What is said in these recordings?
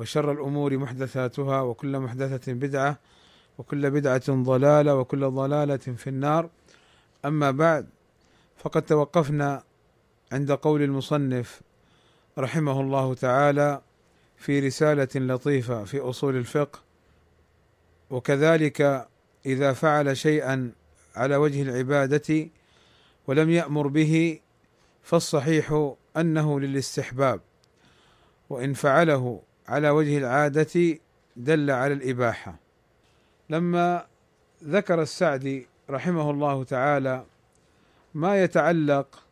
وشر الأمور محدثاتها وكل محدثة بدعة وكل بدعة ضلالة وكل ضلالة في النار. أما بعد فقد توقفنا عند قول المصنف رحمه الله تعالى في رسالة لطيفة في أصول الفقه وكذلك إذا فعل شيئا على وجه العبادة ولم يأمر به فالصحيح أنه للاستحباب وإن فعله على وجه العادة دل على الإباحة. لما ذكر السعدي رحمه الله تعالى ما يتعلق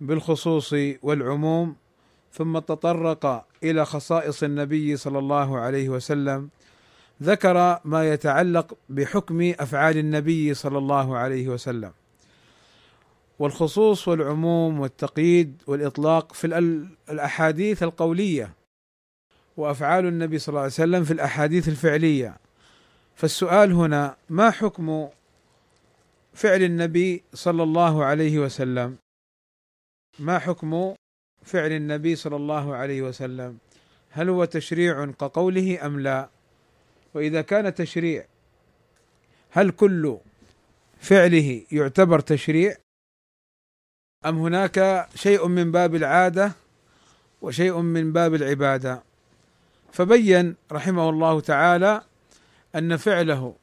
بالخصوص والعموم ثم تطرق إلى خصائص النبي صلى الله عليه وسلم ذكر ما يتعلق بحكم أفعال النبي صلى الله عليه وسلم. والخصوص والعموم والتقييد والإطلاق في الأحاديث القولية وأفعال النبي صلى الله عليه وسلم في الأحاديث الفعلية. فالسؤال هنا ما حكم فعل النبي صلى الله عليه وسلم؟ ما حكم فعل النبي صلى الله عليه وسلم؟ هل هو تشريع كقوله أم لا؟ وإذا كان تشريع هل كل فعله يعتبر تشريع؟ أم هناك شيء من باب العادة وشيء من باب العبادة؟ فبين رحمه الله تعالى أن فعله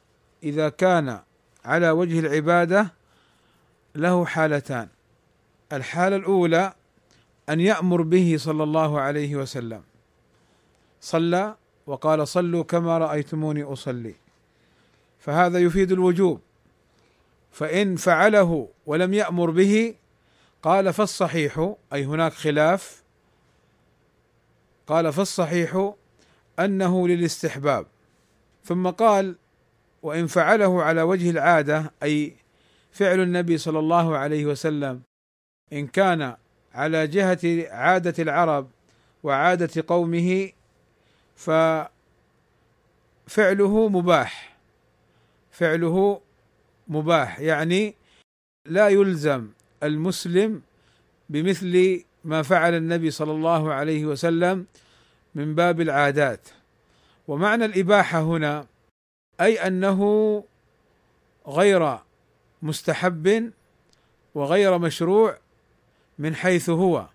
إذا كان على وجه العبادة له حالتان. الحالة الأولى أن يأمر به صلى الله عليه وسلم. صلى وقال صلوا كما رأيتموني أصلي. فهذا يفيد الوجوب. فإن فعله ولم يأمر به قال فالصحيح أي هناك خلاف. قال فالصحيح أنه للاستحباب. ثم قال وإن فعله على وجه العادة أي فعل النبي صلى الله عليه وسلم إن كان على جهة عادة العرب وعادة قومه ففعله مباح. فعله مباح يعني لا يلزم المسلم بمثل ما فعل النبي صلى الله عليه وسلم من باب العادات. ومعنى الإباحة هنا أي أنه غير مستحب وغير مشروع من حيث هو.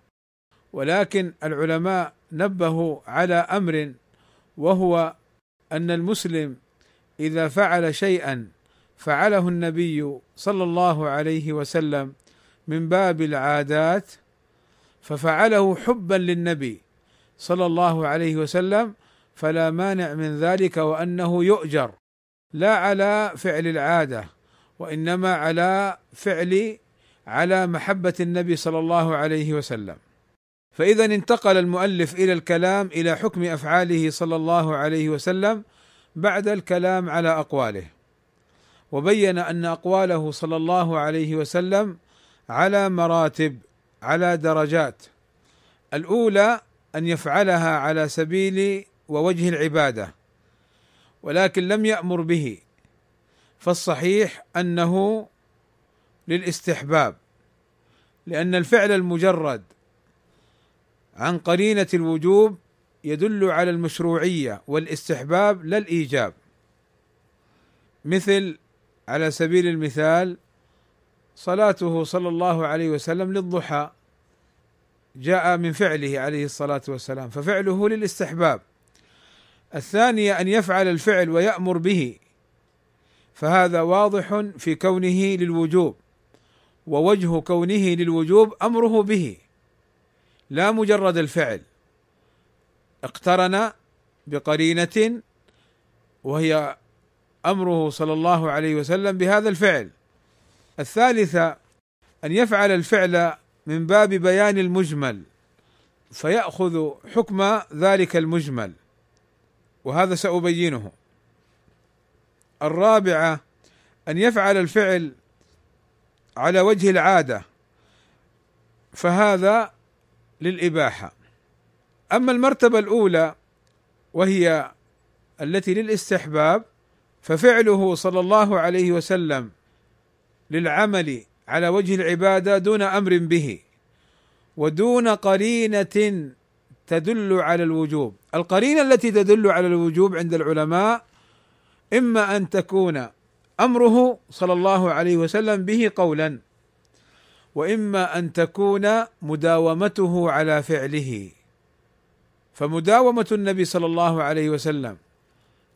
ولكن العلماء نبهوا على أمر وهو أن المسلم إذا فعل شيئا فعله النبي صلى الله عليه وسلم من باب العادات ففعله حبا للنبي. صلى الله عليه وسلم فلا مانع من ذلك وأنه يؤجر. لا على فعل العادة وإنما على فعل على محبة النبي صلى الله عليه وسلم. فإذا انتقل المؤلف إلى الكلام إلى حكم أفعاله صلى الله عليه وسلم بعد الكلام على أقواله. وبين أن أقواله صلى الله عليه وسلم على مراتب على درجات. الأولى أن يفعلها على سبيل ووجه العبادة ولكن لم يأمر به فالصحيح أنه للاستحباب لأن الفعل المجرد عن قرينة الوجوب يدل على المشروعية والاستحباب لا الإيجاب. مثل على سبيل المثال صلاته صلى الله عليه وسلم للضحى. جاء من فعله عليه الصلاة والسلام ففعله للاستحباب. الثانية أن يفعل الفعل ويأمر به فهذا واضح في كونه للوجوب ووجه كونه للوجوب أمره به. لا مجرد الفعل. اقترن بقرينة وهي أمره صلى الله عليه وسلم بهذا الفعل. الثالثة أن يفعل الفعل من باب بيان المجمل فيأخذ حكم ذلك المجمل وهذا سأبينه. الرابعه أن يفعل الفعل على وجه العادة فهذا للإباحة. أما المرتبة الأولى وهي التي للاستحباب ففعله صلى الله عليه وسلم للعمل على وجه العبادة دون أمر به ودون قرينة تدل على الوجوب. القرينة التي تدل على الوجوب عند العلماء إما أن تكون أمره صلى الله عليه وسلم به قولا وإما أن تكون مداومته على فعله. فمداومة النبي صلى الله عليه وسلم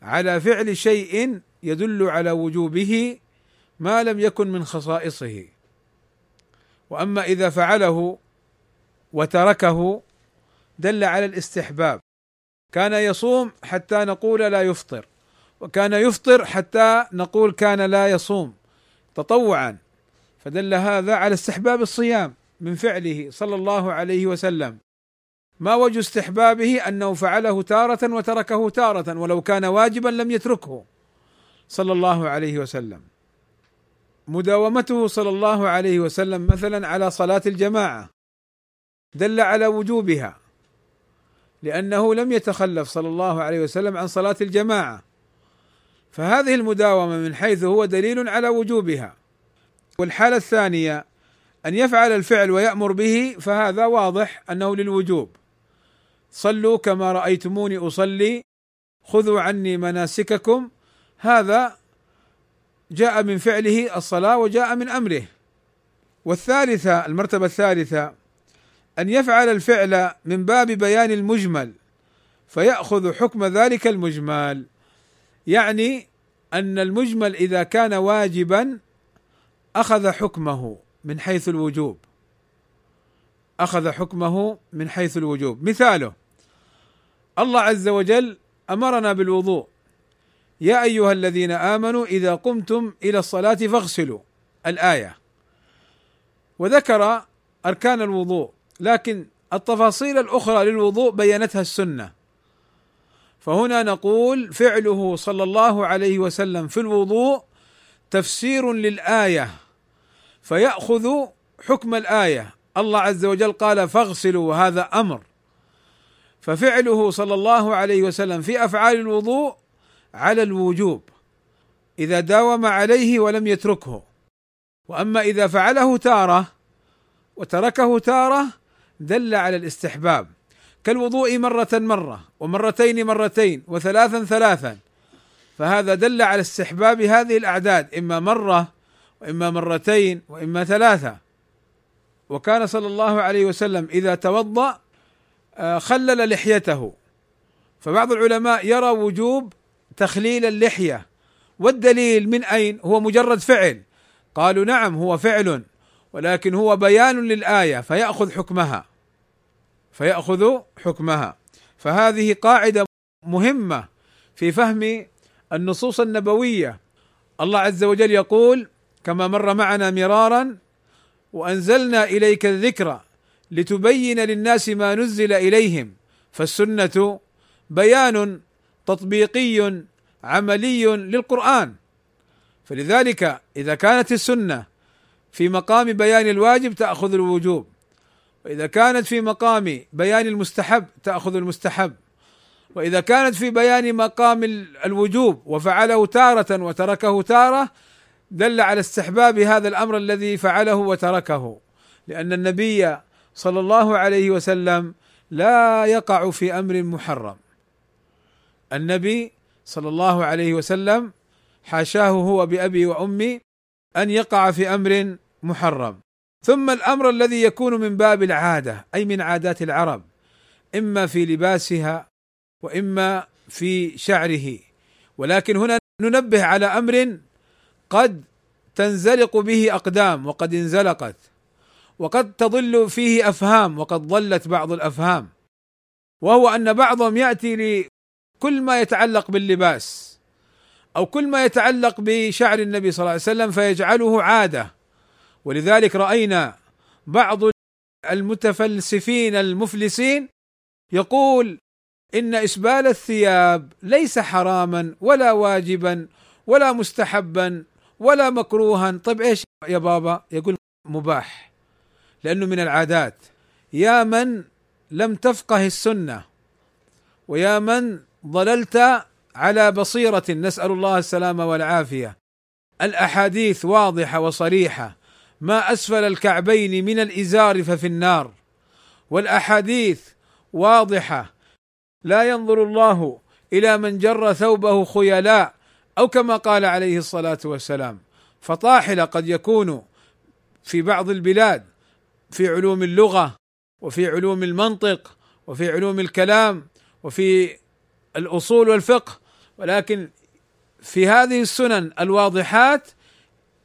على فعل شيء يدل على وجوبه ما لم يكن من خصائصه. وأما إذا فعله وتركه دل على الاستحباب. كان يصوم حتى نقول لا يفطر وكان يفطر حتى نقول كان لا يصوم تطوعا فدل هذا على استحباب الصيام من فعله صلى الله عليه وسلم. ما وجه استحبابه؟ أنه فعله تارة وتركه تارة ولو كان واجبا لم يتركه صلى الله عليه وسلم. مداومته صلى الله عليه وسلم مثلا على صلاة الجماعة دل على وجوبها لأنه لم يتخلف صلى الله عليه وسلم عن صلاة الجماعة. فهذه المداومة من حيث هو دليل على وجوبها. والحالة الثانية أن يفعل الفعل ويأمر به فهذا واضح أنه للوجوب. صلوا كما رأيتموني أصلي خذوا عني مناسككم هذا جاء من فعله الصلاة وجاء من أمره. والثالثة المرتبة الثالثة أن يفعل الفعل من باب بيان المجمل فيأخذ حكم ذلك المجمل. يعني أن المجمل إذا كان واجبا أخذ حكمه من حيث الوجوب. أخذ حكمه من حيث الوجوب. مثاله الله عز وجل أمرنا بالوضوء. يا أيها الذين آمنوا إذا قمتم إلى الصلاة فاغسلوا. الآية. وذكر أركان الوضوء لكن التفاصيل الأخرى للوضوء بينتها السنة. فهنا نقول فعله صلى الله عليه وسلم في الوضوء تفسير للآية. فيأخذ حكم الآية. الله عز وجل قال فاغسلوا وهذا أمر. ففعله صلى الله عليه وسلم في أفعال الوضوء على الوجوب إذا داوم عليه ولم يتركه. وأما إذا فعله تارة وتركه تارة دل على الاستحباب. كالوضوء مرة مرة ومرتين مرتين وثلاثا ثلاثا فهذا دل على استحباب هذه الأعداد إما مرة وإما مرتين وإما ثلاثة. وكان صلى الله عليه وسلم إذا توضأ آه، خلل لحيته. فبعض العلماء يرى وجوب تخليل اللحية. والدليل من أين؟ هو مجرد فعل. قالوا نعم هو فعل ولكن هو بيان للآية فيأخذ حكمها. فيأخذ حكمها. فهذه قاعدة مهمة في فهم النصوص النبوية. الله عز وجل يقول كما مر معنا مرارا وأنزلنا إليك الذكر لتبين للناس ما نزل إليهم فالسنة بيان تطبيقي عملي للقرآن. فلذلك إذا كانت السنة في مقام بيان الواجب تأخذ الوجوب وإذا كانت في مقام بيان المستحب تأخذ المستحب وإذا كانت في بيان مقام الوجوب وفعله تارة وتركه تارة دل على استحباب هذا الأمر الذي فعله وتركه. لأن النبي صلى الله عليه وسلم لا يقع في أمر محرم. النبي صلى الله عليه وسلم حاشاه هو بأبي وأمي أن يقع في أمر محرم. ثم الأمر الذي يكون من باب العادة أي من عادات العرب إما في لباسها وإما في شعره. ولكن هنا ننبه على أمر قد تنزلق به أقدام وقد انزلقت وقد تضل فيه أفهام وقد ضلت بعض الأفهام. وهو أن بعضهم يأتي لكل ما يتعلق باللباس أو كل ما يتعلق بشعر النبي صلى الله عليه وسلم فيجعله عادة. ولذلك رأينا بعض المتفلسفين المفلسين يقول إن اسبال الثياب ليس حراما ولا واجبا ولا مستحبا ولا مكروها. طيب إيش يا بابا؟ يقول مباح لأنه من العادات. يا من لم تفقه السنة ويا من ضللت على بصيرة نسأل الله السلامة والعافية. الأحاديث واضحة وصريحة. ما أسفل الكعبين من الإزار ففي النار. والأحاديث واضحة. لا ينظر الله إلى من جر ثوبه خيلاء أو كما قال عليه الصلاة والسلام. فطاحل قد يكون في بعض البلاد في علوم اللغة وفي علوم المنطق وفي علوم الكلام وفي الأصول والفقه ولكن في هذه السنن الواضحات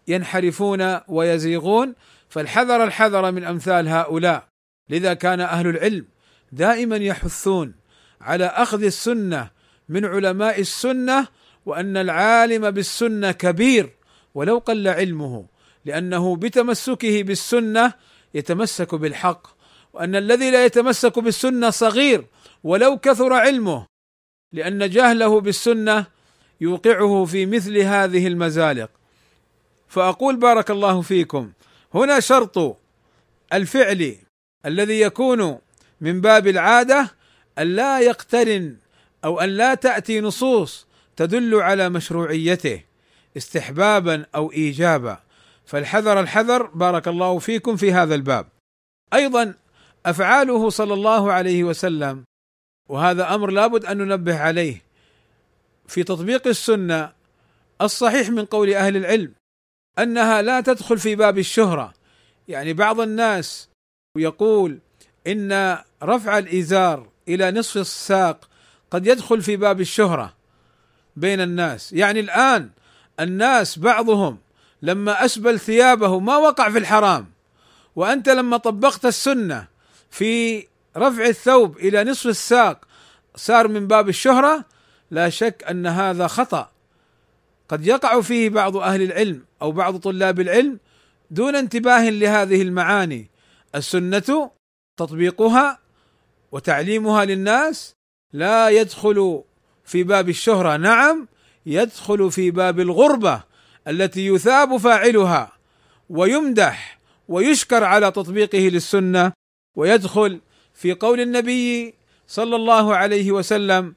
ينحرفون ويزيغون فالحذر الحذر من أمثال هؤلاء. لذا كان أهل العلم دائما يحثون على أخذ السنة من علماء السنة وأن العالم بالسنة كبير ولو قل علمه لأنه بتمسكه بالسنة يتمسك بالحق وأن الذي لا يتمسك بالسنة صغير ولو كثر علمه لأن جهله بالسنة يوقعه في مثل هذه المزالق. فأقول بارك الله فيكم هنا شرط الفعل الذي يكون من باب العادة أن لا يقترن أو أن لا تأتي نصوص تدل على مشروعيته استحبابا أو ايجابا. فالحذر الحذر بارك الله فيكم في هذا الباب. أيضا أفعاله صلى الله عليه وسلم وهذا أمر لابد أن ننبه عليه في تطبيق السنة الصحيح من قول أهل العلم أنها لا تدخل في باب الشهرة. يعني بعض الناس يقول إن رفع الإزار إلى نصف الساق قد يدخل في باب الشهرة بين الناس. يعني الآن الناس بعضهم لما أسبل ثيابه ما وقع في الحرام وأنت لما طبقت السنة في رفع الثوب إلى نصف الساق صار من باب الشهرة لا شك أن هذا خطأ. قد يقع فيه بعض أهل العلم أو بعض طلاب العلم دون انتباه لهذه المعاني. السنة تطبيقها وتعليمها للناس لا يدخل في باب الشهرة نعم يدخل في باب الغربة التي يثاب فاعلها ويمدح ويشكر على تطبيقه للسنة ويدخل في قول النبي صلى الله عليه وسلم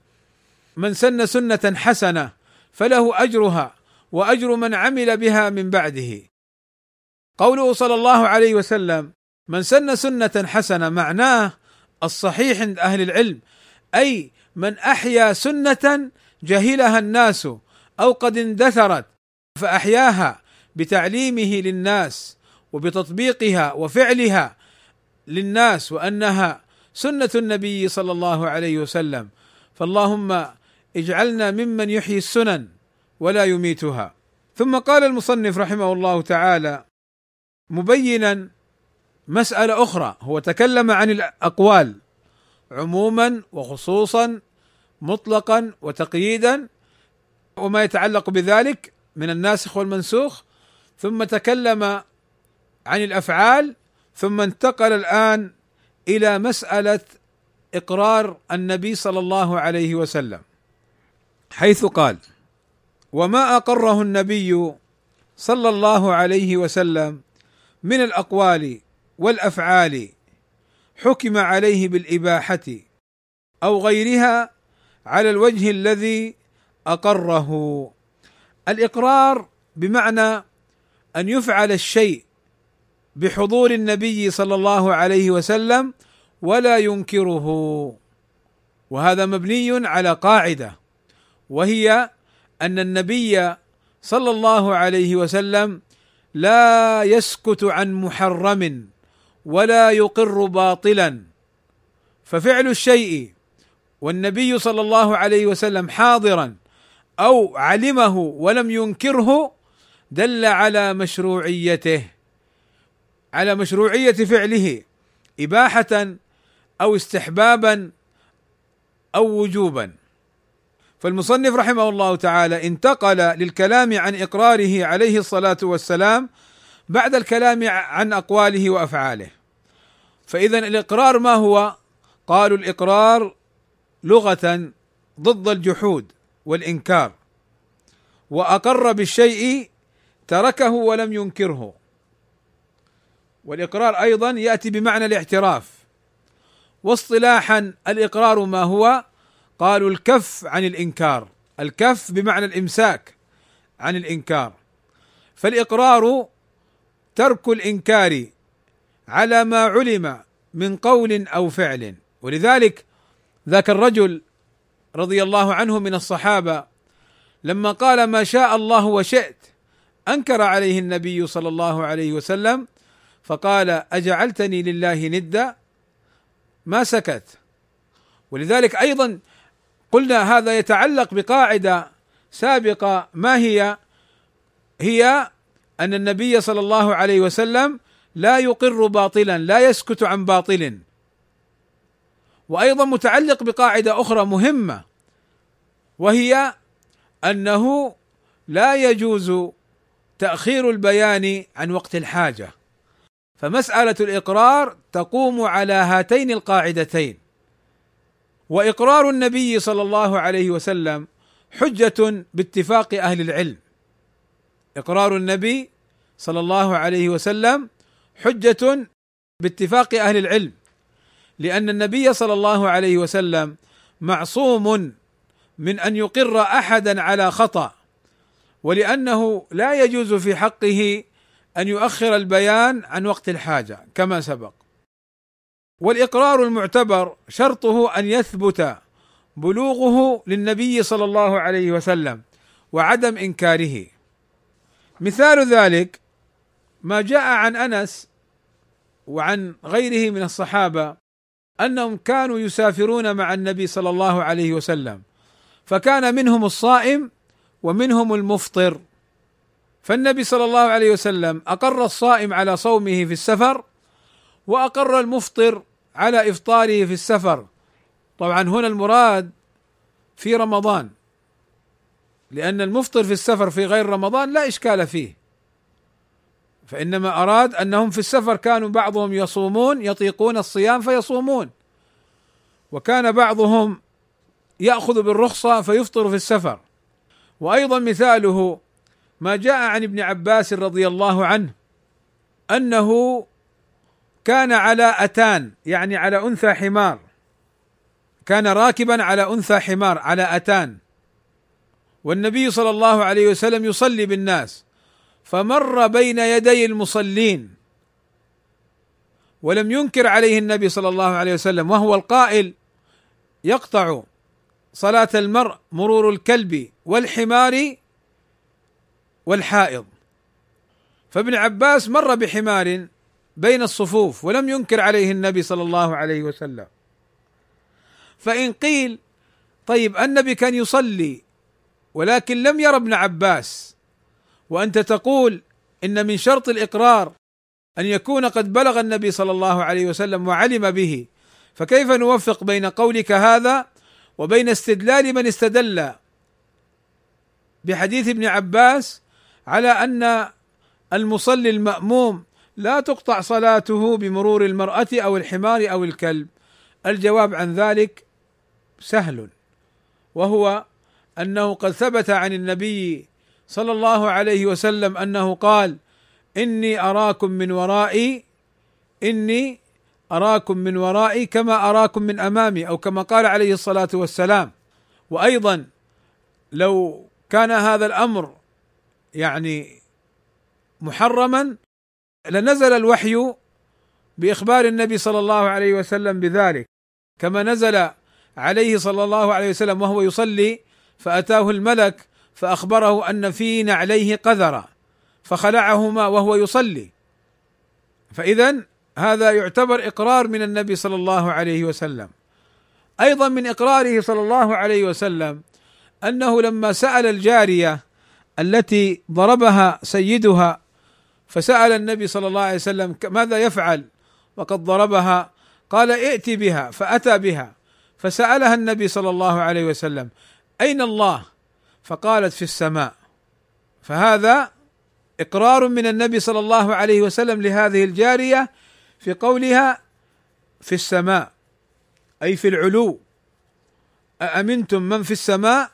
من سن سنة حسنة فله أجرها وأجر من عمل بها من بعده. قوله صلى الله عليه وسلم من سن سنة حسنة معناه الصحيح عند أهل العلم أي من أحيا سنة جهلها الناس أو قد اندثرت فأحياها بتعليمه للناس وبتطبيقها وفعلها للناس وأنها سنة النبي صلى الله عليه وسلم. فاللهم اجعلنا ممن يحيي السنن ولا يميتها. ثم قال المصنف رحمه الله تعالى مبينا مسألة أخرى هو تكلم عن الأقوال عموما وخصوصا مطلقا وتقييدا وما يتعلق بذلك من الناسخ والمنسوخ. ثم تكلم عن الأفعال ثم انتقل الآن إلى مسألة إقرار النبي صلى الله عليه وسلم حيث قال وما أقره النبي صلى الله عليه وسلم من الأقوال والأفعال حكم عليه بالإباحة أو غيرها على الوجه الذي أقره. الإقرار بمعنى أن يفعل الشيء بحضور النبي صلى الله عليه وسلم ولا ينكره. وهذا مبني على قاعدة وهي أن النبي صلى الله عليه وسلم لا يسكت عن محرم ولا يقر باطلا. ففعل الشيء والنبي صلى الله عليه وسلم حاضرا أو علمه ولم ينكره دل على مشروعيته. على مشروعية فعله إباحة أو استحبابا أو وجوبا. فالمصنف رحمه الله تعالى انتقل للكلام عن إقراره عليه الصلاة والسلام بعد الكلام عن أقواله وأفعاله. فاذا الإقرار ما هو؟ قالوا الإقرار لغة ضد الجحود والإنكار وأقر بالشيء تركه ولم ينكره. والإقرار أيضا يأتي بمعنى الاعتراف. واصطلاحا الإقرار ما هو؟ قالوا الكف عن الإنكار. الكف بمعنى الإمساك عن الإنكار. فالإقرار ترك الإنكار على ما علم من قول أو فعل. ولذلك ذاك الرجل رضي الله عنه من الصحابة لما قال ما شاء الله وشئت أنكر عليه النبي صلى الله عليه وسلم فقال أجعلتني لله ندا؟ ما سكت. ولذلك أيضا قلنا هذا يتعلق بقاعدة سابقة ما هي؟ هي أن النبي صلى الله عليه وسلم لا يقر باطلا لا يسكت عن باطل. وأيضا متعلق بقاعدة أخرى مهمة وهي أنه لا يجوز تأخير البيان عن وقت الحاجة. فمسألة الإقرار تقوم على هاتين القاعدتين. وإقرار النبي صلى الله عليه وسلم حجة باتفاق أهل العلم. إقرار النبي صلى الله عليه وسلم حجة باتفاق أهل العلم. لأن النبي صلى الله عليه وسلم معصوم من أن يقر أحدا على خطأ ولأنه لا يجوز في حقه أن يؤخر البيان عن وقت الحاجة كما سبق. والإقرار المعتبر شرطه أن يثبت بلوغه للنبي صلى الله عليه وسلم وعدم إنكاره. مثال ذلك ما جاء عن أنس وعن غيره من الصحابة أنهم كانوا يسافرون مع النبي صلى الله عليه وسلم فكان منهم الصائم ومنهم المفطر. فالنبي صلى الله عليه وسلم أقر الصائم على صومه في السفر وأقر المفطر على إفطاره في السفر. طبعا هنا المراد في رمضان لأن المفطر في السفر في غير رمضان لا إشكال فيه. فإنما أراد أنهم في السفر كانوا بعضهم يصومون يطيقون الصيام فيصومون. وكان بعضهم يأخذ بالرخصة فيفطر في السفر. وأيضا مثاله ما جاء عن ابن عباس رضي الله عنه أنه كان على أتان يعني على أنثى حمار. كان راكبا على أنثى حمار على أتان. والنبي صلى الله عليه وسلم يصلي بالناس. فمر بين يدي المصلين. ولم ينكر عليه النبي صلى الله عليه وسلم وهو القائل يقطع صلاة المرء مرور الكلب والحمار والحائض. فابن عباس مر بحمار بين الصفوف ولم ينكر عليه النبي صلى الله عليه وسلم. فإن قيل طيب النبي كان يصلي ولكن لم ير ابن عباس وأنت تقول إن من شرط الإقرار أن يكون قد بلغ النبي صلى الله عليه وسلم وعلم به فكيف نوفق بين قولك هذا وبين استدلال من استدل؟ بحديث ابن عباس على أن المصلي المأموم لا تقطع صلاته بمرور المرأة أو الحمار أو الكلب. الجواب عن ذلك سهل وهو أنه قد ثبت عن النبي صلى الله عليه وسلم أنه قال إني أراكم من ورائي إني أراكم من ورائي كما أراكم من أمامي أو كما قال عليه الصلاة والسلام. وأيضا لو كان هذا الأمر يعني محرما لنزل الوحي بإخبار النبي صلى الله عليه وسلم بذلك. كما نزل عليه صلى الله عليه وسلم وهو يصلي فأتاه الملك فأخبره أن في نعليه قذرا فخلعهما وهو يصلي. فاذا هذا يعتبر إقرار من النبي صلى الله عليه وسلم. أيضا من إقراره صلى الله عليه وسلم أنه لما سأل الجارية التي ضربها سيدها فسأل النبي صلى الله عليه وسلم ماذا يفعل؟ وقد ضربها. قال ائت بها. فأتى بها. فسألها النبي صلى الله عليه وسلم أين الله؟ فقالت في السماء. فهذا إقرار من النبي صلى الله عليه وسلم لهذه الجارية في قولها في السماء. أي في العلو. أأمنتم من في السماء؟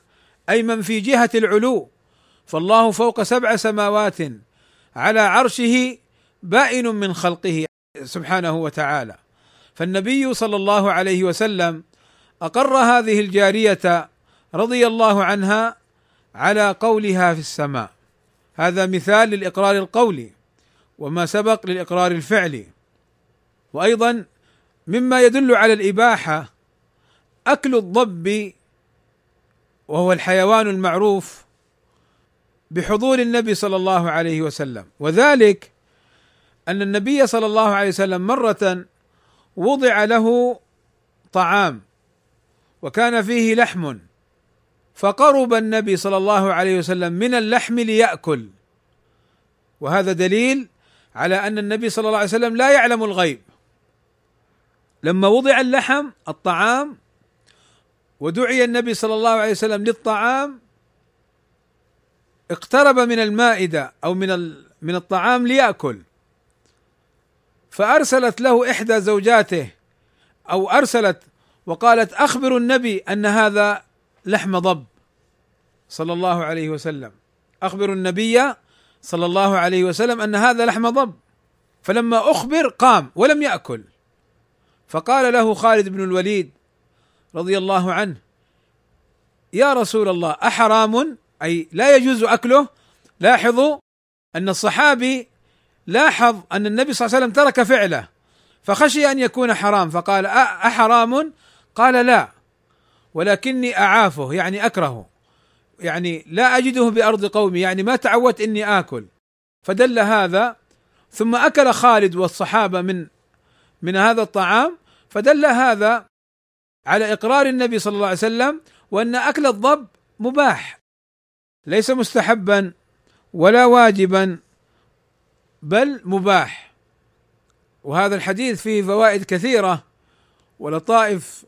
أي من في جهة العلو؟ فالله فوق سبع سماوات على عرشه بائن من خلقه سبحانه وتعالى. فالنبي صلى الله عليه وسلم أقر هذه الجارية رضي الله عنها على قولها في السماء. هذا مثال للإقرار القولي وما سبق للإقرار الفعلي. وأيضا مما يدل على الإباحة أكل الضب وهو الحيوان المعروف بحضور النبي صلى الله عليه وسلم. وذلك أن النبي صلى الله عليه وسلم مرة وضع له طعام وكان فيه لحم فقرب النبي صلى الله عليه وسلم من اللحم ليأكل. وهذا دليل على أن النبي صلى الله عليه وسلم لا يعلم الغيب. لما وضع اللحم الطعام ودعي النبي صلى الله عليه وسلم للطعام اقترب من المائدة أو من من الطعام ليأكل. فأرسلت له إحدى زوجاته أو أرسلت وقالت اخبروا النبي أن هذا لحم ضب. صلى الله عليه وسلم. اخبروا النبي صلى الله عليه وسلم أن هذا لحم ضب. فلما أخبر قام ولم يأكل. فقال له خالد بن الوليد رضي الله عنه يا رسول الله أحرام أي لا يجوز أكله. لاحظوا أن الصحابي لاحظ أن النبي صلى الله عليه وسلم ترك فعله فخشي أن يكون حرام فقال أحرام؟ قال لا ولكني أعافه يعني أكرهه. يعني لا أجده بأرض قومي يعني ما تعودت إني آكل. فدل هذا ثم أكل خالد والصحابة من من هذا الطعام فدل هذا على إقرار النبي صلى الله عليه وسلم وأن أكل الضب مباح. ليس مستحبا ولا واجبا بل مباح. وهذا الحديث فيه فوائد كثيرة ولطائف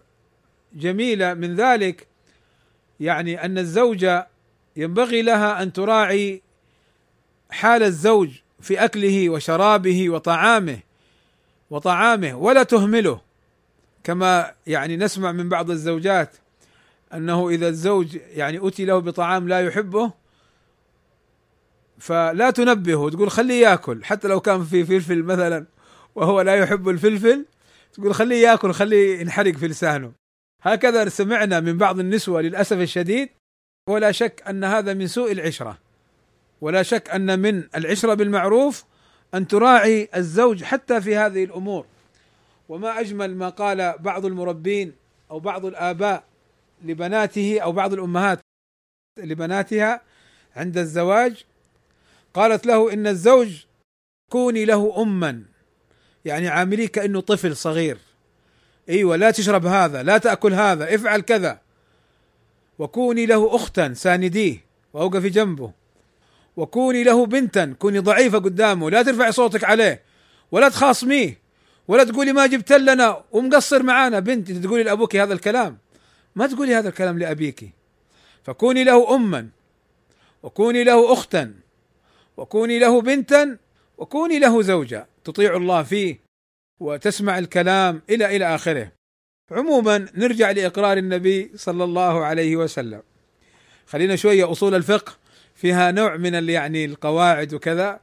جميلة من ذلك يعني أن الزوجة ينبغي لها أن تراعي حال الزوج في أكله وشرابه وطعامه وطعامه ولا تهمله كما يعني نسمع من بعض الزوجات أنه إذا الزوج يعني أتي له بطعام لا يحبه فلا تنبهه تقول خليه يأكل حتى لو كان في فلفل مثلا وهو لا يحب الفلفل تقول خليه يأكل خليه ينحرق في لسانه. هكذا سمعنا من بعض النسوة للأسف الشديد ولا شك أن هذا من سوء العشرة. ولا شك أن من العشرة بالمعروف أن تراعي الزوج حتى في هذه الأمور. وما أجمل ما قال بعض المربين أو بعض الآباء لبناته أو بعض الأمهات لبناتها عند الزواج قالت له إن الزوج كوني له أما يعني عامليه كأنه طفل صغير. إيوه لا تشرب هذا لا تأكل هذا افعل كذا. وكوني له أختا سانديه واوقفي جنبه. وكوني له بنتا كوني ضعيفة قدامه لا ترفعي صوتك عليه ولا تخاصميه ولا تقولي ما جبت لنا ومقصر معانا. بنتي تقولي لأبوك هذا الكلام. ما تقولي هذا الكلام لأبيك فكوني له اما وكوني له أختا وكوني له بنتا وكوني له زوجة تطيع الله فيه وتسمع الكلام إلى إلى آخره. عموما نرجع لإقرار النبي صلى الله عليه وسلم. خلينا شوية أصول الفقه فيها نوع من يعني القواعد وكذا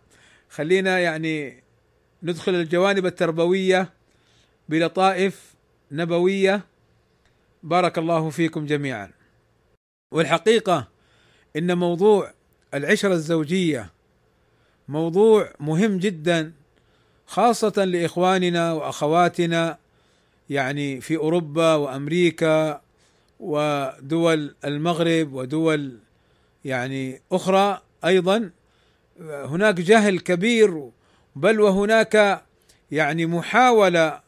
خلينا يعني ندخل الجوانب التربوية بلطائف نبوية بارك الله فيكم جميعا. والحقيقة إن موضوع العشرة الزوجية موضوع مهم جدا خاصة لإخواننا وأخواتنا يعني في أوروبا وأمريكا ودول المغرب ودول يعني أخرى أيضا هناك جهل كبير بل وهناك يعني محاولة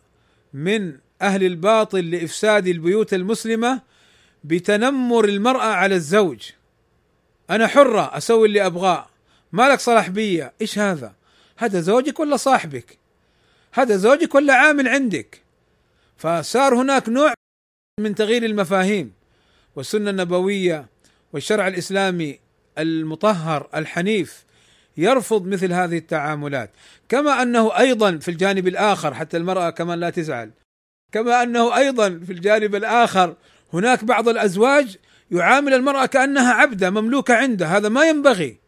من أهل الباطل لإفساد البيوت المسلمة بتنمر المرأة على الزوج. أنا حرة أسوي اللي أبغاه. مالك صلاح بيا؟ إيش هذا؟ هذا زوجك ولا صاحبك؟ هذا زوجك ولا عامل عندك؟ فصار هناك نوع من تغيير المفاهيم. والسنة النبوية والشرع الإسلامي المطهر الحنيف يرفض مثل هذه التعاملات. كما أنه أيضا في الجانب الآخر حتى المرأة كمان لا تزعل كما أنه أيضا في الجانب الآخر هناك بعض الأزواج يعامل المرأة كأنها عبدة مملوكة عنده هذا ما ينبغي.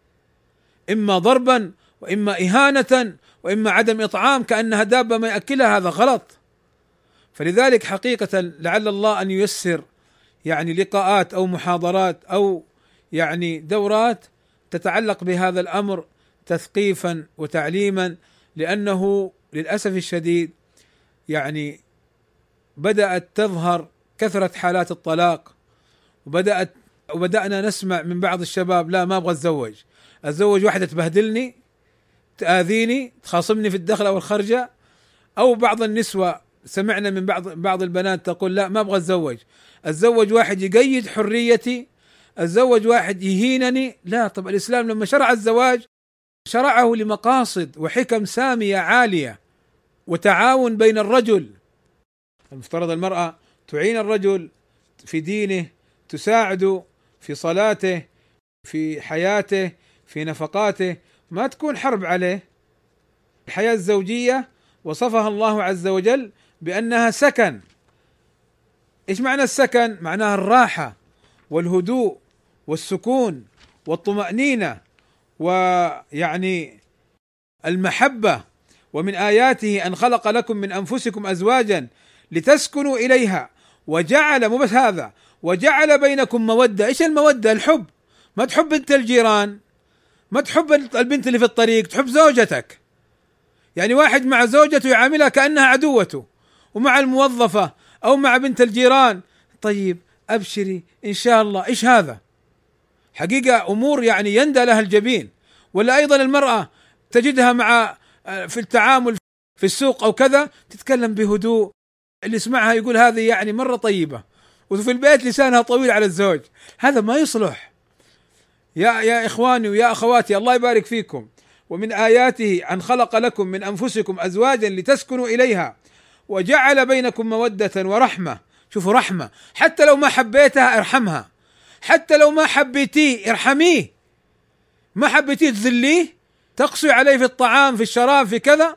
إما ضربا وإما إهانة وإما عدم إطعام كأنها دابة ما يأكلها هذا غلط. فلذلك حقيقة لعل الله أن ييسر يعني لقاءات أو محاضرات أو يعني دورات تتعلق بهذا الأمر تثقيفا وتعليما لأنه للأسف الشديد يعني بدأت تظهر كثرة حالات الطلاق وبدأت وبدأنا نسمع من بعض الشباب لا ما أبغى أتزوج أتزوج واحدة تبهدلني تآذيني تخاصمني في الدخله والخرجه أو بعض النسوة سمعنا من بعض بعض البنات تقول لا ما أبغى أتزوج أتزوج واحد يقيد حريتي أتزوج واحد يهينني لا طب الإسلام لما شرع الزواج شرعه لمقاصد وحكم سامية عالية وتعاون بين الرجل المفترض المرأة تعين الرجل في دينه تساعده في صلاته في حياته في نفقاته. ما تكون حرب عليه. الحياة الزوجية وصفها الله عز وجل بأنها سكن. إيش معنى السكن؟ معناها الراحة والهدوء والسكون والطمأنينة ويعني المحبة. ومن آياته أن خلق لكم من أنفسكم ازواجا لتسكنوا إليها. وجعل مو بس هذا وجعل بينكم مودة، إيش المودة؟ الحب. ما تحب بنت الجيران ما تحب البنت اللي في الطريق تحب زوجتك. يعني واحد مع زوجته يعاملها كأنها عدوته ومع الموظفة أو مع بنت الجيران. طيب أبشري إن شاء الله. إيش هذا؟ حقيقة أمور يعني يندى لها الجبين. ولا أيضا المرأة تجدها مع آه، في التعامل في السوق أو كذا تتكلم بهدوء. اللي يسمعها يقول هذه يعني مرة طيبة وفي البيت لسانها طويل على الزوج. هذا ما يصلح. يا يا إخواني ويا أخواتي الله يبارك فيكم. ومن آياته أن خلق لكم من أنفسكم أزواجا لتسكنوا إليها وجعل بينكم مودة ورحمة. شوفوا رحمة. حتى لو ما حبيتها ارحمها. حتى لو ما حبيتيه ارحميه. ما حبيتيه تذليه. تقسو عليه في الطعام في الشراب في كذا.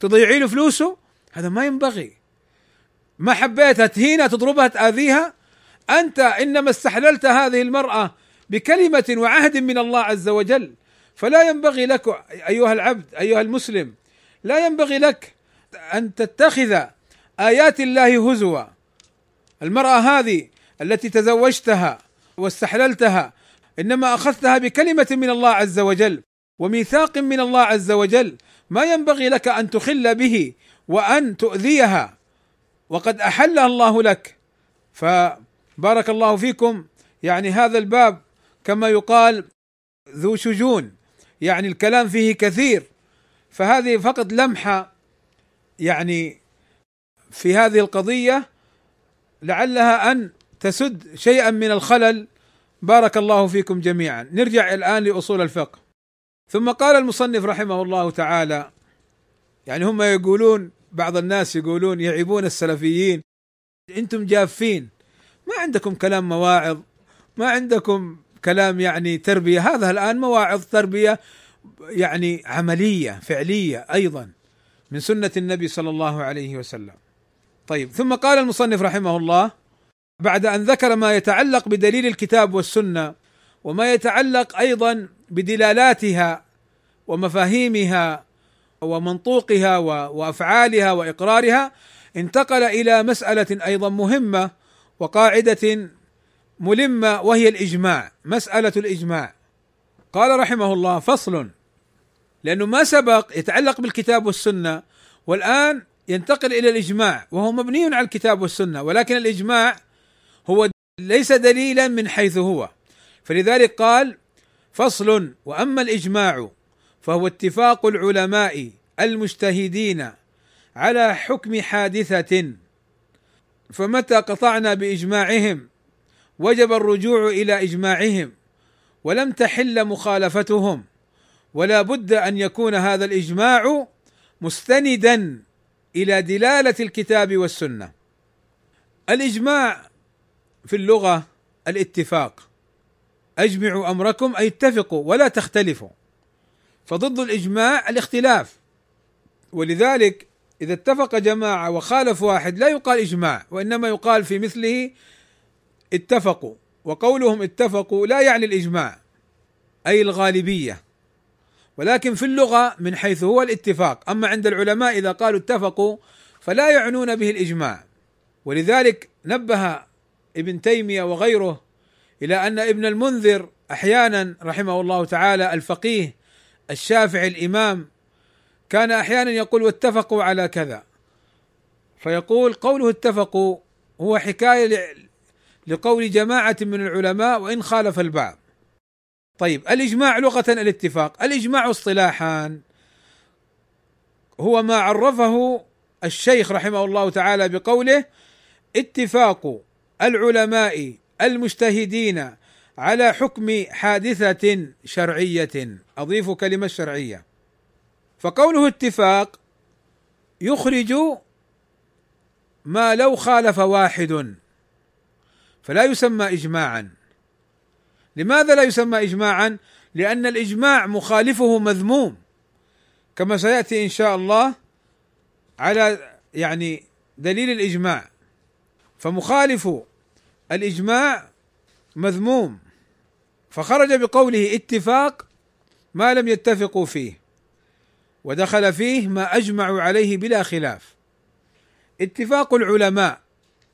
تضيعي له فلوسه. هذا ما ينبغي. ما حبيتها تهينها تضربها تآذيها؟ أنت إنما استحللت هذه المرأة بكلمة وعهد من الله عز وجل. فلا ينبغي لك أيها العبد أيها المسلم لا ينبغي لك أن تتخذ آيات الله هزوا. المرأة هذه التي تزوجتها واستحللتها إنما أخذتها بكلمة من الله عز وجل وميثاق من الله عز وجل. ما ينبغي لك أن تخل به وأن تؤذيها. وقد أحلها الله لك. فبارك الله فيكم. يعني هذا الباب كما يقال ذو شجون. يعني الكلام فيه كثير. فهذه فقط لمحة يعني في هذه القضية لعلها أن تسد شيئا من الخلل. بارك الله فيكم جميعا. نرجع الآن لأصول الفقه. ثم قال المصنف رحمه الله تعالى يعني هم يقولون بعض الناس يقولون يعيبون السلفيين. أنتم جافين. ما عندكم كلام مواعظ. ما عندكم كلام يعني تربية. هذا الآن مواعظ تربية يعني عملية فعلية أيضا من سنة النبي صلى الله عليه وسلم. طيب ثم قال المصنف رحمه الله بعد أن ذكر ما يتعلق بدليل الكتاب والسنة وما يتعلق أيضا بدلالاتها ومفاهيمها ومنطوقها وأفعالها وإقرارها انتقل إلى مسألة أيضا مهمة وقاعدة ملمة وهي الإجماع مسألة الإجماع. قال رحمه الله فصل لأنه ما سبق يتعلق بالكتاب والسنة والآن ينتقل إلى الإجماع وهو مبني على الكتاب والسنة ولكن الإجماع هو ليس دليلا من حيث هو. فلذلك قال فصل وأما الإجماع فهو اتفاق العلماء المجتهدين على حكم حادثة. فمتى قطعنا بإجماعهم؟ وجب الرجوع إلى إجماعهم ولم تحل مخالفتهم ولا بد أن يكون هذا الإجماع مستندا إلى دلالة الكتاب والسنة. الإجماع في اللغة الاتفاق. أجمعوا أمركم أي اتفقوا ولا تختلفوا. فضد الإجماع الاختلاف. ولذلك إذا اتفق جماعة وخالف واحد لا يقال إجماع وإنما يقال في مثله اتفقوا. وقولهم اتفقوا لا يعني الإجماع أي الغالبية. ولكن في اللغة من حيث هو الاتفاق، أما عند العلماء إذا قالوا اتفقوا فلا يعنون به الإجماع. ولذلك نبه ابن تيمية وغيره إلى أن ابن المنذر أحيانا رحمه الله تعالى الفقيه الشافعي الإمام كان أحيانا يقول واتفقوا على كذا. فيقول قوله اتفقوا هو حكاية لقول جماعة من العلماء وإن خالف البعض. طيب الإجماع لغة الاتفاق الإجماع اصطلاحا. هو ما عرفه الشيخ رحمه الله تعالى بقوله اتفاق العلماء المجتهدين على حكم حادثة شرعية. أضيف كلمة شرعية. فقوله اتفاق يخرج ما لو خالف واحد. فلا يسمى إجماعا. لماذا لا يسمى إجماعا؟ لأن الإجماع مخالفه مذموم. كما سيأتي إن شاء الله على يعني دليل الإجماع. فمخالف الإجماع مذموم. فخرج بقوله اتفاق ما لم يتفقوا فيه ودخل فيه ما أجمعوا عليه بلا خلاف. اتفاق العلماء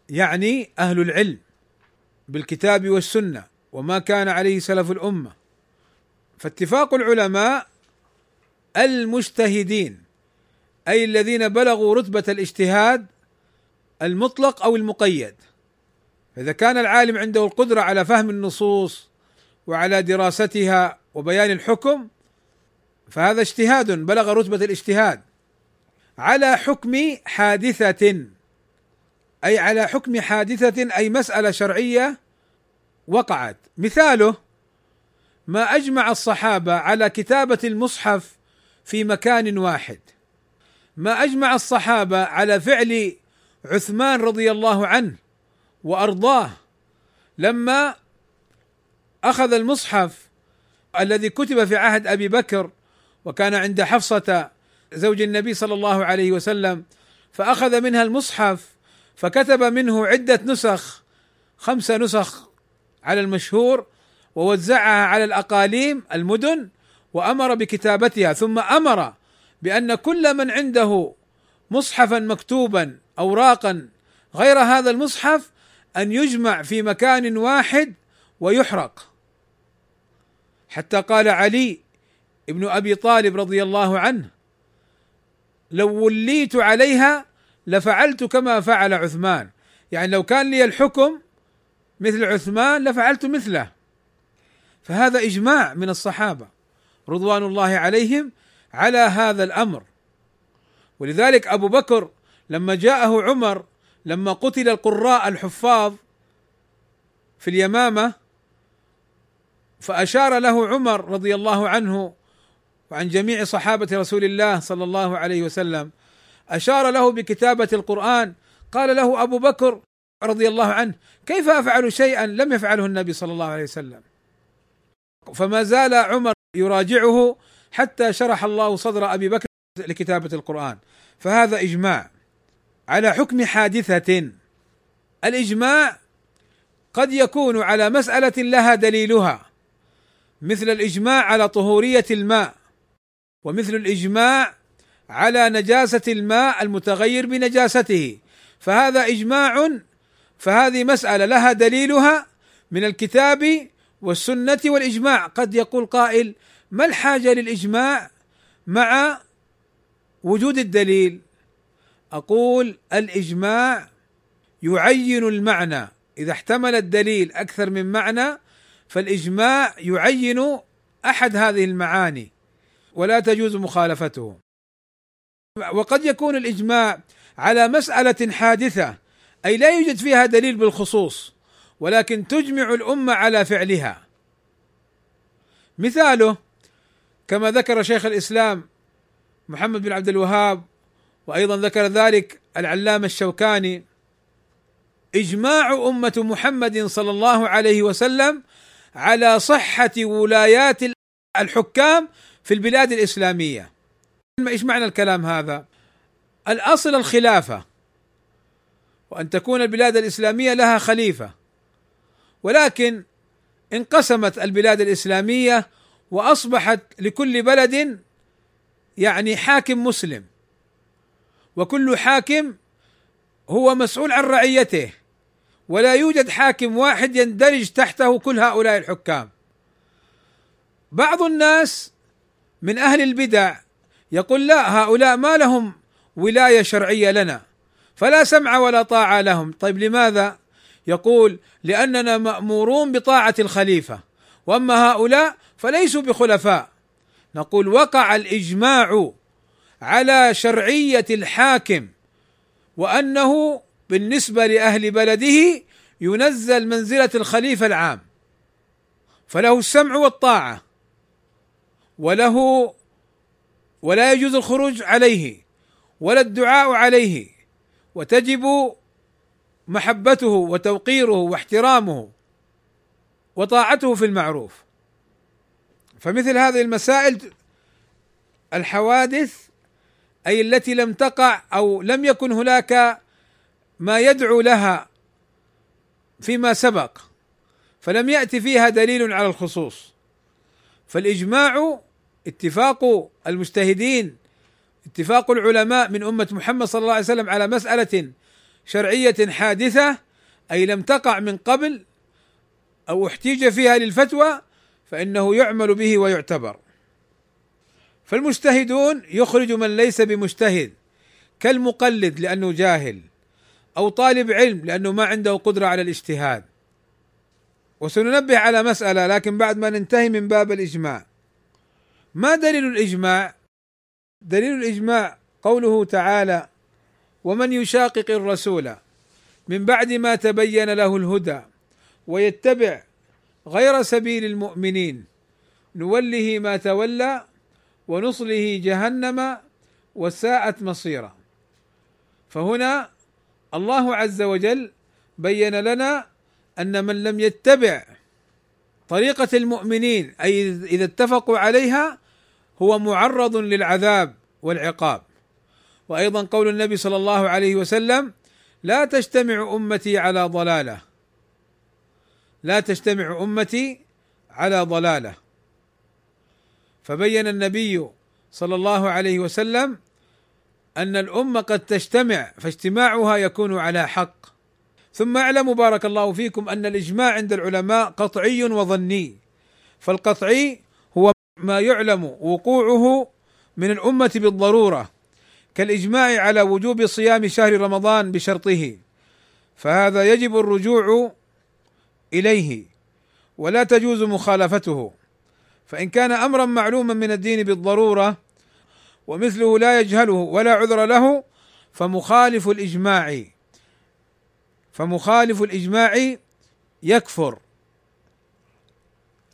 يعني أهل العلم بالكتاب والسنة وما كان عليه سلف الأمة. فاتفاق العلماء المجتهدين أي الذين بلغوا رتبة الاجتهاد المطلق أو المقيد. فاذا كان العالم عنده القدرة على فهم النصوص وعلى دراستها وبيان الحكم فهذا اجتهاد بلغ رتبة الاجتهاد. على حكم حادثة أي على حكم حادثة أي مسألة شرعية وقعت. مثاله ما أجمع الصحابة على كتابة المصحف في مكان واحد. ما أجمع الصحابة على فعل عثمان رضي الله عنه وأرضاه. لما أخذ المصحف الذي كتب في عهد أبي بكر وكان عند حفصة زوج النبي صلى الله عليه وسلم فأخذ منها المصحف فكتب منه عدة نسخ خمس نسخ على المشهور ووزعها على الأقاليم المدن وأمر بكتابتها ثم أمر بأن كل من عنده مصحفا مكتوبا اوراقا غير هذا المصحف أن يجمع في مكان واحد ويحرق. حتى قال علي ابن أبي طالب رضي الله عنه لو وليت عليها لفعلت كما فعل عثمان. يعني لو كان لي الحكم مثل عثمان لفعلت مثله. فهذا إجماع من الصحابة رضوان الله عليهم على هذا الأمر. ولذلك أبو بكر لما جاءه عمر لما قتل القراء الحفاظ في اليمامة فأشار له عمر رضي الله عنه وعن جميع صحابة رسول الله صلى الله عليه وسلم أشار له بكتابة القرآن قال له أبو بكر رضي الله عنه كيف أفعل شيئا لم يفعله النبي صلى الله عليه وسلم؟ فما زال عمر يراجعه حتى شرح الله صدر أبي بكر لكتابة القرآن فهذا إجماع. على حكم حادثة. الإجماع قد يكون على مسألة لها دليلها مثل الإجماع على طهورية الماء ومثل الإجماع على نجاسة الماء المتغير بنجاسته. فهذا إجماع فهذه مسألة لها دليلها من الكتاب والسنة والإجماع. قد يقول قائل ما الحاجة للإجماع مع وجود الدليل؟ أقول الإجماع يعين المعنى. إذا احتمل الدليل أكثر من معنى فالإجماع يعين أحد هذه المعاني ولا تجوز مخالفته. وقد يكون الإجماع على مسألة حادثة أي لا يوجد فيها دليل بالخصوص ولكن تجمع الأمة على فعلها. مثاله كما ذكر شيخ الإسلام محمد بن عبد الوهاب وأيضا ذكر ذلك العلامة الشوكاني إجماع أمة محمد صلى الله عليه وسلم على صحة ولايات الحكام في البلاد الإسلامية. إيش معنى الكلام هذا؟ الأصل الخلافة وأن تكون البلاد الإسلامية لها خليفة ولكن انقسمت البلاد الإسلامية وأصبحت لكل بلد يعني حاكم مسلم وكل حاكم هو مسؤول عن رعيته ولا يوجد حاكم واحد يندرج تحته كل هؤلاء الحكام. بعض الناس من أهل البدع يقول لا هؤلاء ما لهم ولاية شرعية لنا فلا سمع ولا طاعة لهم. طيب لماذا؟ يقول لأننا مأمورون بطاعة الخليفة وأما هؤلاء فليسوا بخلفاء. نقول وقع الإجماع على شرعية الحاكم وأنه بالنسبة لأهل بلده ينزل منزلة الخليفة العام. فله السمع والطاعة وله ولا يجوز الخروج عليه ولا الدعاء عليه وتجب محبته وتوقيره واحترامه وطاعته في المعروف. فمثل هذه المسائل الحوادث أي التي لم تقع أو لم يكن هناك ما يدعو لها فيما سبق فلم يأتي فيها دليل على الخصوص. فالإجماع اتفاق المجتهدين اتفاق العلماء من أمة محمد صلى الله عليه وسلم على مسألة شرعية حادثة أي لم تقع من قبل أو احتيج فيها للفتوى فإنه يعمل به ويعتبر. فالمجتهدون يخرج من ليس بمجتهد كالمقلد لأنه جاهل أو طالب علم لأنه ما عنده قدرة على الاجتهاد. وسننبه على مسألة لكن بعد ما ننتهي من باب الإجماع. ما دليل الإجماع؟ دليل الإجماع قوله تعالى ومن يشاقق الرسول من بعد ما تبين له الهدى ويتبع غير سبيل المؤمنين نوله ما تولى ونصله جهنم وساءت مصيرا. فهنا الله عز وجل بين لنا أن من لم يتبع طريقة المؤمنين أي إذا اتفقوا عليها هو معرض للعذاب والعقاب. وأيضا قول النبي صلى الله عليه وسلم لا تجتمع أمتي على ضلالة. لا تجتمع أمتي على ضلالة. فبين النبي صلى الله عليه وسلم أن الأمة قد تجتمع فاجتماعها يكون على حق. ثم اعلموا بارك الله فيكم أن الإجماع عند العلماء قطعي وظني. فالقطعي هو ما يعلم وقوعه من الأمة بالضرورة كالإجماع على وجوب صيام شهر رمضان بشرطه. فهذا يجب الرجوع إليه ولا تجوز مخالفته. فإن كان أمرا معلوما من الدين بالضرورة ومثله لا يجهله ولا عذر له فمخالف الإجماع فمخالف الإجماع يكفر.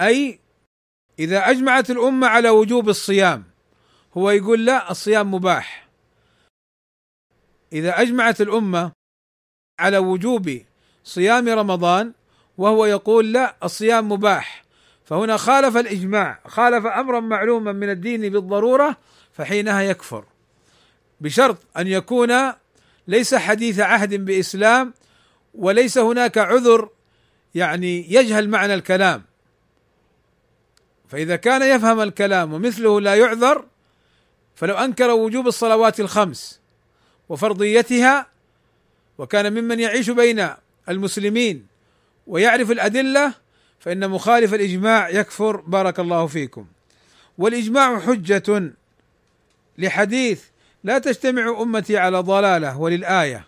أي إذا أجمعت الأمة على وجوب الصيام هو يقول لا الصيام مباح. إذا أجمعت الأمة على وجوب صيام رمضان وهو يقول لا الصيام مباح. فهنا خالف الإجماع خالف أمرا معلوما من الدين بالضرورة فحينها يكفر. بشرط أن يكون ليس حديث عهد بإسلام وليس هناك عذر يعني يجهل معنى الكلام. فإذا كان يفهم الكلام ومثله لا يعذر فلو أنكر وجوب الصلوات الخمس وفرضيتها وكان ممن يعيش بين المسلمين ويعرف الأدلة فإن مخالف الإجماع يكفر بارك الله فيكم. والإجماع حجة لحديث لا تجتمع أمتي على ضلالة وللآية.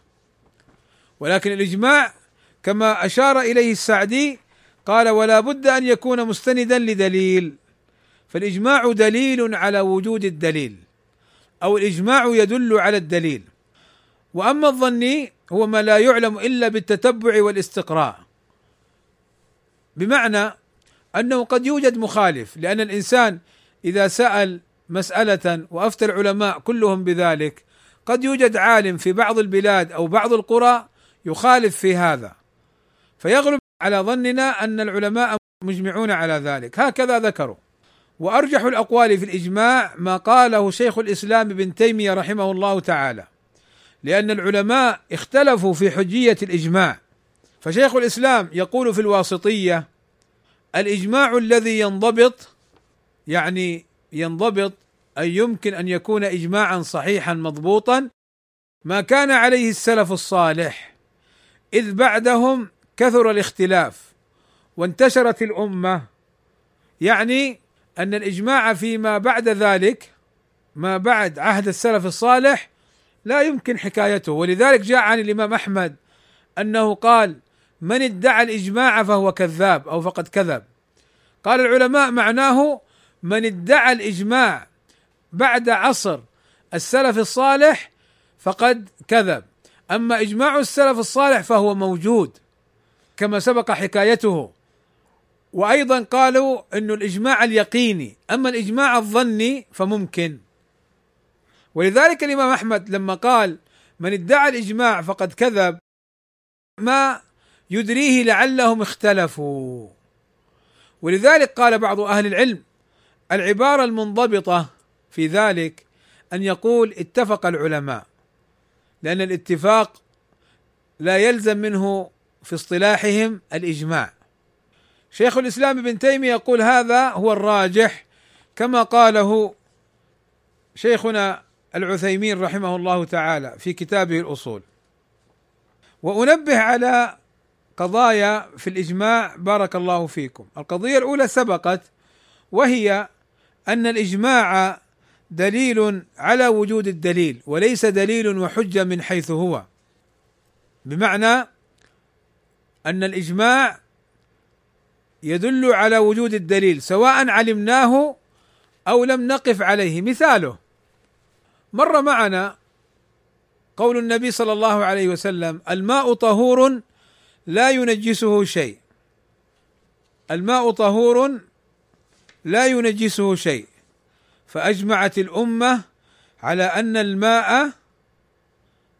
ولكن الإجماع كما أشار إليه السعدي قال ولا بد أن يكون مستندا لدليل. فالإجماع دليل على وجود الدليل. أو الإجماع يدل على الدليل. وأما الظني هو ما لا يعلم إلا بالتتبع والاستقراء. بمعنى أنه قد يوجد مخالف لأن الإنسان إذا سأل مسألة وأفتى العلماء كلهم بذلك قد يوجد عالم في بعض البلاد أو بعض القرى يخالف في هذا. فيغلب على ظننا أن العلماء مجمعون على ذلك. هكذا ذكروا. وأرجح الأقوال في الإجماع ما قاله شيخ الإسلام ابن تيمية رحمه الله تعالى لأن العلماء اختلفوا في حجية الإجماع. فشيخ الإسلام يقول في الواسطية الإجماع الذي ينضبط يعني ينضبط اي يمكن أن يكون اجماعا صحيحا مضبوطا ما كان عليه السلف الصالح إذ بعدهم كثر الاختلاف وانتشرت الأمة. يعني أن الإجماع فيما بعد ذلك ما بعد عهد السلف الصالح لا يمكن حكايته. ولذلك جاء عن الإمام أحمد أنه قال من ادعى الإجماع فهو كذاب أو فقد كذب. قال العلماء معناه من ادعى الإجماع بعد عصر السلف الصالح فقد كذب. أما إجماع السلف الصالح فهو موجود كما سبق حكايته. وأيضا قالوا إنه الإجماع اليقيني أما الإجماع الظني فممكن. ولذلك الإمام أحمد لما قال من ادعى الإجماع فقد كذب ما يدريه لعلهم اختلفوا. ولذلك قال بعض أهل العلم العبارة المنضبطة في ذلك أن يقول اتفق العلماء لأن الاتفاق لا يلزم منه في اصطلاحهم الإجماع. شيخ الإسلام ابن تيمية يقول هذا هو الراجح كما قاله شيخنا العثيمين رحمه الله تعالى في كتابه الأصول. وأنبه على قضايا في الإجماع بارك الله فيكم. القضية الأولى سبقت وهي أن الإجماع دليل على وجود الدليل وليس دليل وحجه من حيث هو. بمعنى أن الإجماع يدل على وجود الدليل سواء علمناه أو لم نقف عليه. مثاله مر معنا قول النبي صلى الله عليه وسلم الماء طهور لا ينجسه شيء. الماء طهور لا ينجسه شيء. فأجمعت الأمة على أن الماء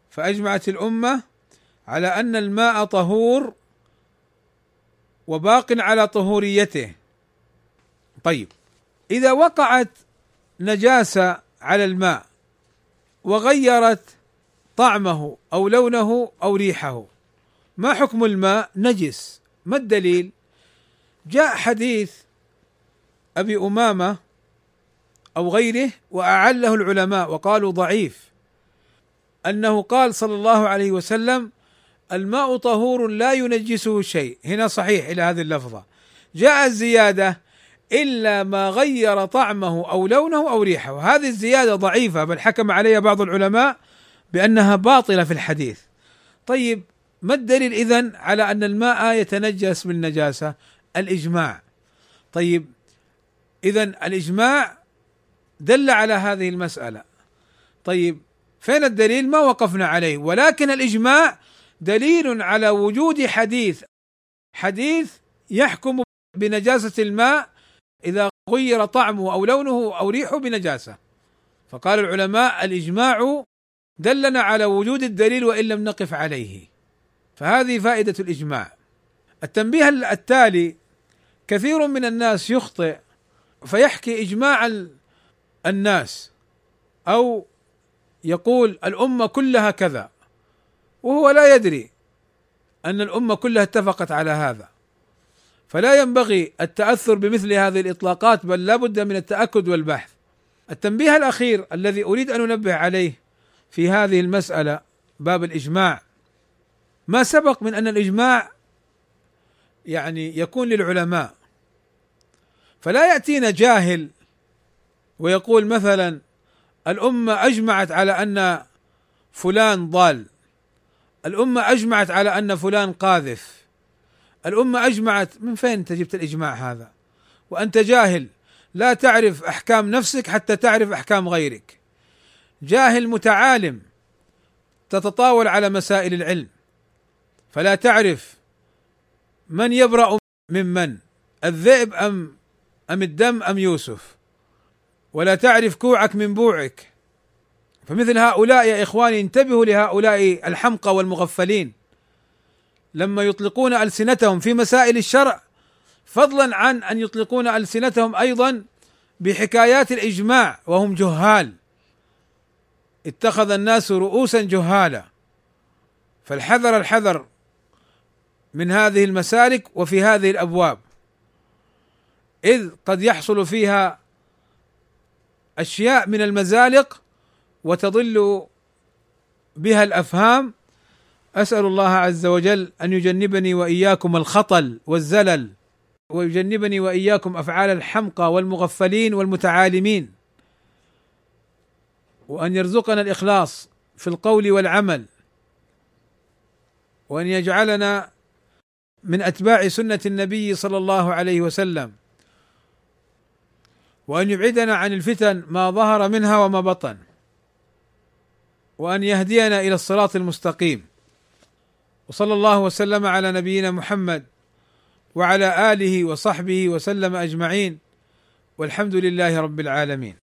فأجمعت الأمة على أن الماء طهور وباق على طهوريته. طيب إذا وقعت نجاسة على الماء وغيرت طعمه أو لونه أو ريحه ما حكم الماء؟ نجس. ما الدليل؟ جاء حديث أبي أمامة أو غيره وأعله العلماء وقالوا ضعيف. أنه قال صلى الله عليه وسلم الماء طهور لا ينجسه شيء. هنا صحيح إلى هذه اللفظة. جاء الزيادة إلا ما غير طعمه أو لونه أو ريحه. هذه الزيادة ضعيفة بل حكم عليها بعض العلماء بأنها باطلة في الحديث. طيب ما الدليل اذا على أن الماء يتنجس بالنجاسة؟ الإجماع. طيب اذا الإجماع دل على هذه المسألة. طيب فين الدليل؟ ما وقفنا عليه. ولكن الإجماع دليل على وجود حديث. حديث يحكم بنجاسة الماء إذا غير طعمه أو لونه أو ريحه بنجاسة. فقال العلماء الإجماع دلنا على وجود الدليل وإن لم نقف عليه. فهذه فائدة الإجماع. التنبيه التالي كثير من الناس يخطئ فيحكي إجماع الناس أو يقول الأمة كلها كذا وهو لا يدري أن الأمة كلها اتفقت على هذا. فلا ينبغي التأثر بمثل هذه الإطلاقات بل لا بد من التأكد والبحث. التنبيه الأخير الذي أريد أن أنبه عليه في هذه المسألة باب الإجماع ما سبق من أن الإجماع يعني يكون للعلماء. فلا يأتينا جاهل ويقول مثلا الأمة أجمعت على أن فلان ضال الأمة أجمعت على أن فلان قاذف الأمة أجمعت من فين أنت جبت الإجماع هذا؟ وأنت جاهل لا تعرف أحكام نفسك حتى تعرف أحكام غيرك. جاهل متعالم تتطاول على مسائل العلم. فلا تعرف من يبرأ ممن الذئب أم أم الدم أم يوسف. ولا تعرف كوعك من بوعك. فمثل هؤلاء يا إخواني انتبهوا لهؤلاء الحمقى والمغفلين. لما يطلقون ألسنتهم في مسائل الشرع فضلا عن أن يطلقون ألسنتهم أيضا بحكايات الإجماع وهم جهال. اتخذ الناس رؤوسا جهالا. فالحذر الحذر من هذه المسالك وفي هذه الأبواب. إذ قد يحصل فيها أشياء من المزالق وتضل بها الأفهام. أسأل الله عز وجل أن يجنبني وإياكم الخطل والزلل ويجنبني وإياكم أفعال الحمقى والمغفلين والمتعالمين وأن يرزقنا الإخلاص في القول والعمل وأن يجعلنا من أتباع سنة النبي صلى الله عليه وسلم. وأن يبعدنا عن الفتن ما ظهر منها وما بطن. وأن يهدينا إلى الصراط المستقيم. وصلى الله وسلم على نبينا محمد وعلى آله وصحبه وسلم أجمعين. والحمد لله رب العالمين.